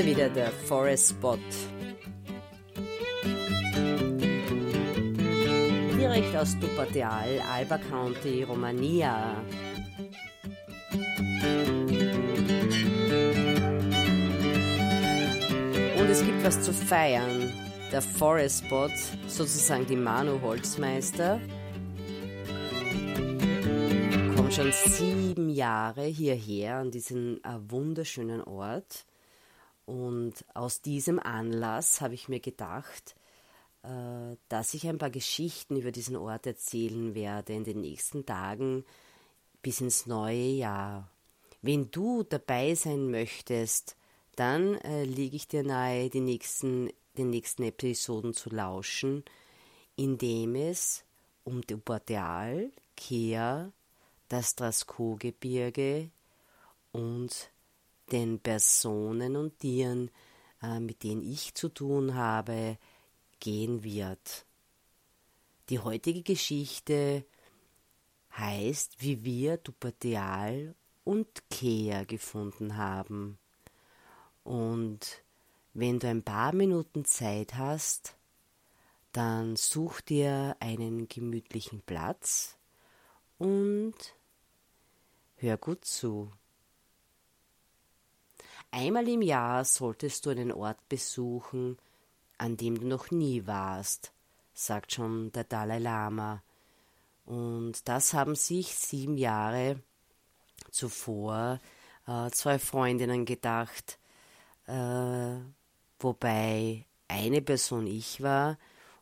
er wieder, der Forest Spot. Direkt aus Dupateal, Alba County, Romania. Und es gibt was zu feiern. Der Forest Spot, sozusagen die Manu Holzmeister, kommt schon sieben Jahre hierher an diesen äh, wunderschönen Ort. Und aus diesem Anlass habe ich mir gedacht, äh, dass ich ein paar Geschichten über diesen Ort erzählen werde in den nächsten Tagen bis ins neue Jahr. Wenn du dabei sein möchtest, dann äh, lege ich dir nahe, die nächsten, den nächsten Episoden zu lauschen, indem es um Duporteal, Kea, das Drasko-Gebirge und den Personen und Tieren, äh, mit denen ich zu tun habe, gehen wird. Die heutige Geschichte heißt, wie wir Dupateal und Kea gefunden haben. Und wenn du ein paar Minuten Zeit hast, dann such dir einen gemütlichen Platz und hör gut zu. Einmal im Jahr solltest du einen Ort besuchen, an dem du noch nie warst, sagt schon der Dalai Lama. Und das haben sich sieben Jahre zuvor äh, zwei Freundinnen gedacht, äh, wobei eine Person ich war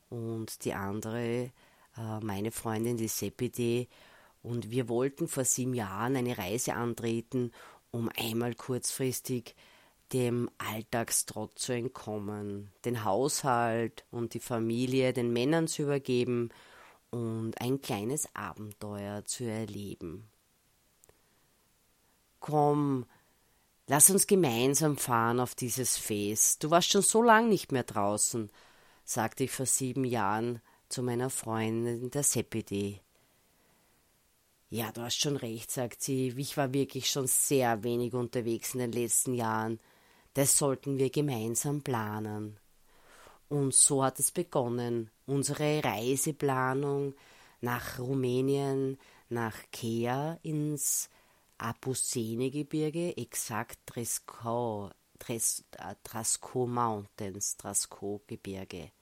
und die andere äh, meine Freundin, die Sepide. Und wir wollten vor sieben Jahren eine Reise antreten, um einmal kurzfristig dem Alltagstrott zu entkommen, den Haushalt und die Familie den Männern zu übergeben und ein kleines Abenteuer zu erleben. Komm, lass uns gemeinsam fahren auf dieses Fest. Du warst schon so lang nicht mehr draußen, sagte ich vor sieben Jahren zu meiner Freundin der Sepide. Ja, du hast schon recht, sagt sie. Ich war wirklich schon sehr wenig unterwegs in den letzten Jahren. Das sollten wir gemeinsam planen. Und so hat es begonnen, unsere Reiseplanung nach Rumänien, nach Kea ins Apusene-Gebirge, exakt Tresco, Tres, äh, Trasco Mountains, Trasco-Gebirge.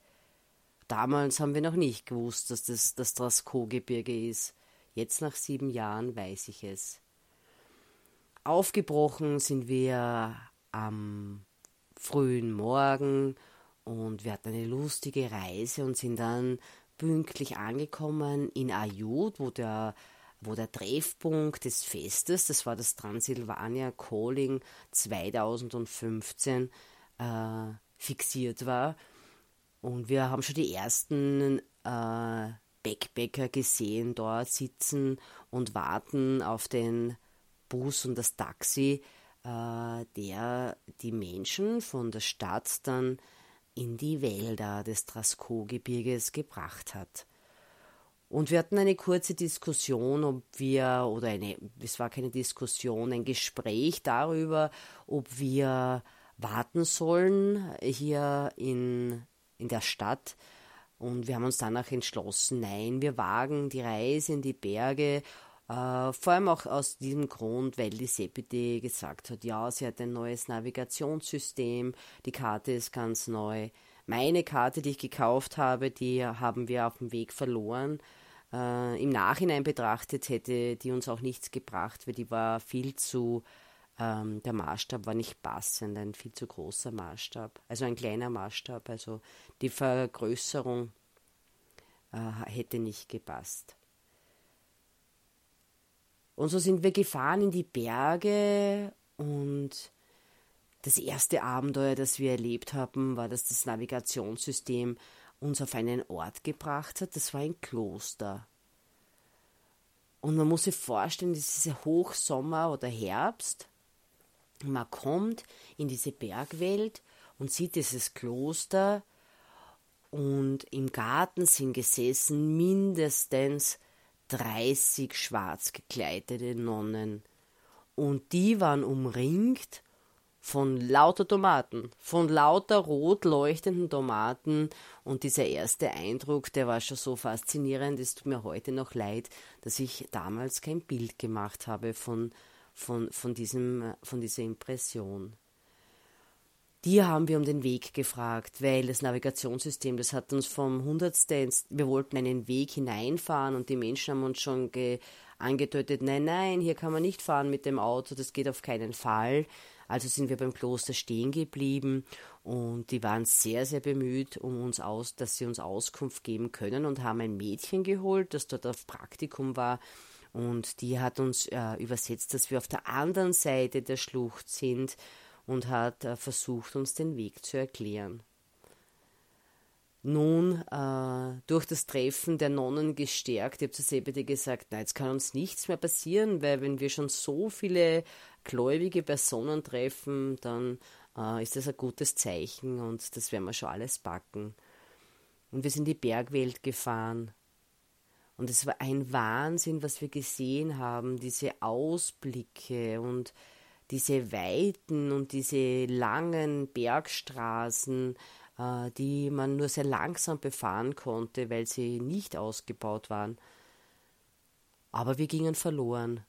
Damals haben wir noch nicht gewusst, dass das das Trasco-Gebirge ist. Jetzt nach sieben Jahren weiß ich es. Aufgebrochen sind wir am frühen Morgen und wir hatten eine lustige Reise und sind dann pünktlich angekommen in Ayut, wo der, wo der Treffpunkt des Festes, das war das Transylvania Calling 2015, äh, fixiert war. Und wir haben schon die ersten äh, Backpacker gesehen dort sitzen und warten auf den Bus und das Taxi, äh, der die Menschen von der Stadt dann in die Wälder des Trasko-Gebirges gebracht hat. Und wir hatten eine kurze Diskussion, ob wir, oder eine, es war keine Diskussion, ein Gespräch darüber, ob wir warten sollen hier in, in der Stadt und wir haben uns danach entschlossen, nein, wir wagen die Reise in die Berge, äh, vor allem auch aus diesem Grund, weil die Sepide gesagt hat, ja, sie hat ein neues Navigationssystem, die Karte ist ganz neu. Meine Karte, die ich gekauft habe, die haben wir auf dem Weg verloren. Äh, Im Nachhinein betrachtet hätte die uns auch nichts gebracht, weil die war viel zu ähm, der Maßstab war nicht passend, ein viel zu großer Maßstab, also ein kleiner Maßstab, also die Vergrößerung äh, hätte nicht gepasst. Und so sind wir gefahren in die Berge und das erste Abenteuer, das wir erlebt haben, war, dass das Navigationssystem uns auf einen Ort gebracht hat. Das war ein Kloster. Und man muss sich vorstellen, das ist Hochsommer oder Herbst man kommt in diese Bergwelt und sieht dieses Kloster und im Garten sind gesessen mindestens 30 schwarz gekleidete Nonnen und die waren umringt von lauter Tomaten, von lauter rot leuchtenden Tomaten. Und dieser erste Eindruck, der war schon so faszinierend, es tut mir heute noch leid, dass ich damals kein Bild gemacht habe von, von, von, diesem, von dieser Impression. Die haben wir um den Weg gefragt, weil das Navigationssystem, das hat uns vom Hundertste, wir wollten einen Weg hineinfahren und die Menschen haben uns schon ge, angedeutet, nein, nein, hier kann man nicht fahren mit dem Auto, das geht auf keinen Fall. Also sind wir beim Kloster stehen geblieben und die waren sehr, sehr bemüht, um uns aus, dass sie uns Auskunft geben können und haben ein Mädchen geholt, das dort auf Praktikum war. Und die hat uns äh, übersetzt, dass wir auf der anderen Seite der Schlucht sind und hat äh, versucht, uns den Weg zu erklären. Nun, äh, durch das Treffen der Nonnen gestärkt, ich habe zu Sebede gesagt, na, jetzt kann uns nichts mehr passieren, weil wenn wir schon so viele gläubige Personen treffen, dann äh, ist das ein gutes Zeichen und das werden wir schon alles backen. Und wir sind in die Bergwelt gefahren. Und es war ein Wahnsinn, was wir gesehen haben, diese Ausblicke und diese Weiten und diese langen Bergstraßen, äh, die man nur sehr langsam befahren konnte, weil sie nicht ausgebaut waren. Aber wir gingen verloren.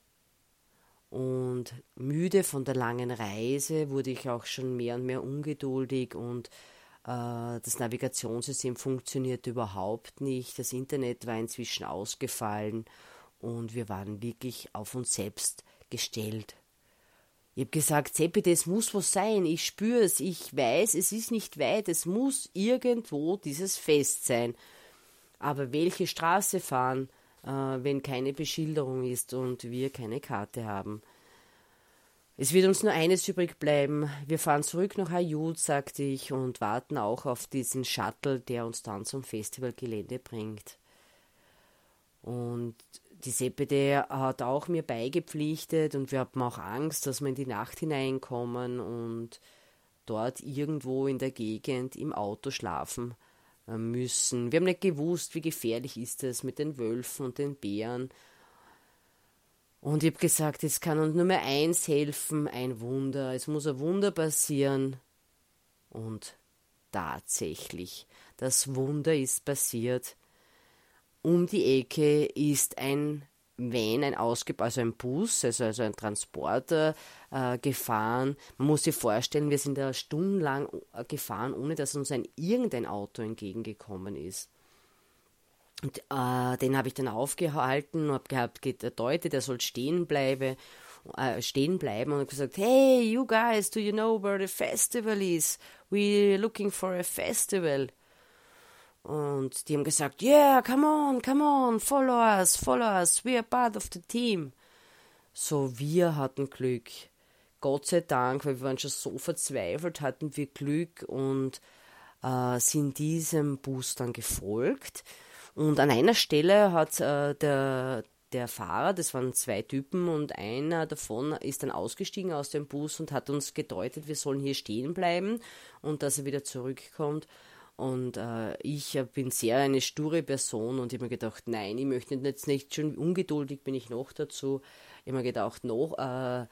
Und müde von der langen Reise wurde ich auch schon mehr und mehr ungeduldig und das Navigationssystem funktionierte überhaupt nicht. Das Internet war inzwischen ausgefallen und wir waren wirklich auf uns selbst gestellt. Ich habe gesagt, Seppi, das muss was sein. Ich spüre es, ich weiß, es ist nicht weit, es muss irgendwo dieses Fest sein. Aber welche Straße fahren? äh, wenn keine Beschilderung ist und wir keine Karte haben. Es wird uns nur eines übrig bleiben. Wir fahren zurück nach Ayut, sagte ich, und warten auch auf diesen Shuttle, der uns dann zum Festivalgelände bringt. Und die Sepede hat auch mir beigepflichtet und wir haben auch Angst, dass wir in die Nacht hineinkommen und dort irgendwo in der Gegend im Auto schlafen äh, müssen. Wir haben nicht gewusst, wie gefährlich ist es mit den Wölfen und den Bären. Und ich habe gesagt, es kann uns nur mehr eins helfen, ein Wunder. Es muss ein Wunder passieren. Und tatsächlich, das Wunder ist passiert. Um die Ecke ist ein Van, ein ausgeb also ein Bus, also, also ein Transporter äh, gefahren. Man muss sich vorstellen, wir sind da stundenlang äh, gefahren, ohne dass uns ein irgendein Auto entgegengekommen ist. Und äh, den habe ich dann aufgehalten und habe gehabt, gedeutet, er soll stehen bleiben, äh, stehen bleiben und gesagt, hey, you guys, do you know where the festival is? We're looking for a festival. Und die haben gesagt, yeah, come on, come on, follow us, follow us, we are part of the team. So, wir hatten Glück. Gott sei Dank, weil wir waren schon so verzweifelt, hatten wir Glück und äh, sind diesem Bus dann gefolgt. Und an einer Stelle hat äh, der, der Fahrer, das waren zwei Typen und einer davon ist dann ausgestiegen aus dem Bus und hat uns gedeutet, wir sollen hier stehen bleiben und dass er wieder zurückkommt. Und äh, ich bin sehr eine sture Person und ich habe mir gedacht, nein, ich möchte jetzt nicht, schon ungeduldig bin ich noch dazu. Ich habe mir gedacht, noch, äh,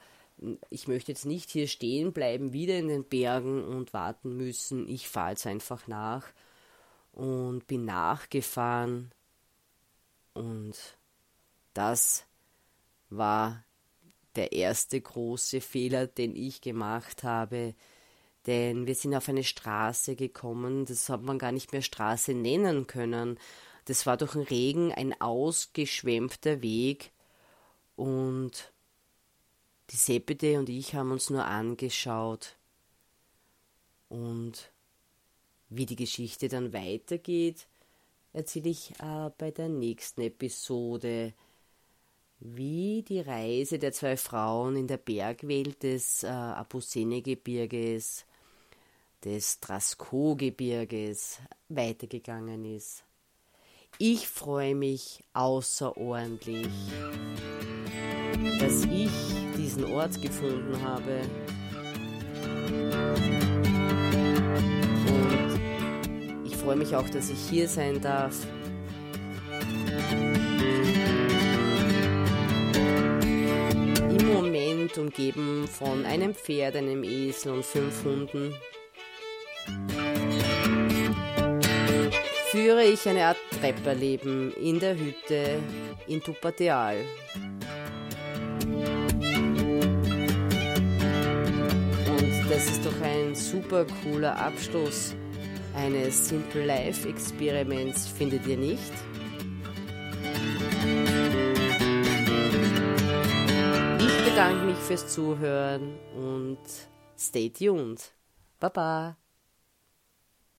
ich möchte jetzt nicht hier stehen bleiben, wieder in den Bergen und warten müssen. Ich fahre jetzt einfach nach und bin nachgefahren. Und das war der erste große Fehler, den ich gemacht habe denn wir sind auf eine Straße gekommen, das hat man gar nicht mehr Straße nennen können. Das war durch den Regen ein ausgeschwemmter Weg und die Sepide und ich haben uns nur angeschaut. Und wie die Geschichte dann weitergeht, erzähle ich äh, bei der nächsten Episode, wie die Reise der zwei Frauen in der Bergwelt des äh, Apusene-Gebirges des Drasko-Gebirges weitergegangen ist. Ich freue mich außerordentlich, dass ich diesen Ort gefunden habe. Und freue mich auch, dass ich hier sein darf. Im Moment umgeben von einem Pferd, einem Esel und fünf Hunden, führe ich eine Art Trepperleben in der Hütte in Tupateal. Und das ist doch ein super cooler Abschluss eines Simple Life Experiments, findet ihr nicht? Ich bedanke mich fürs Zuhören und stay tuned. Baba.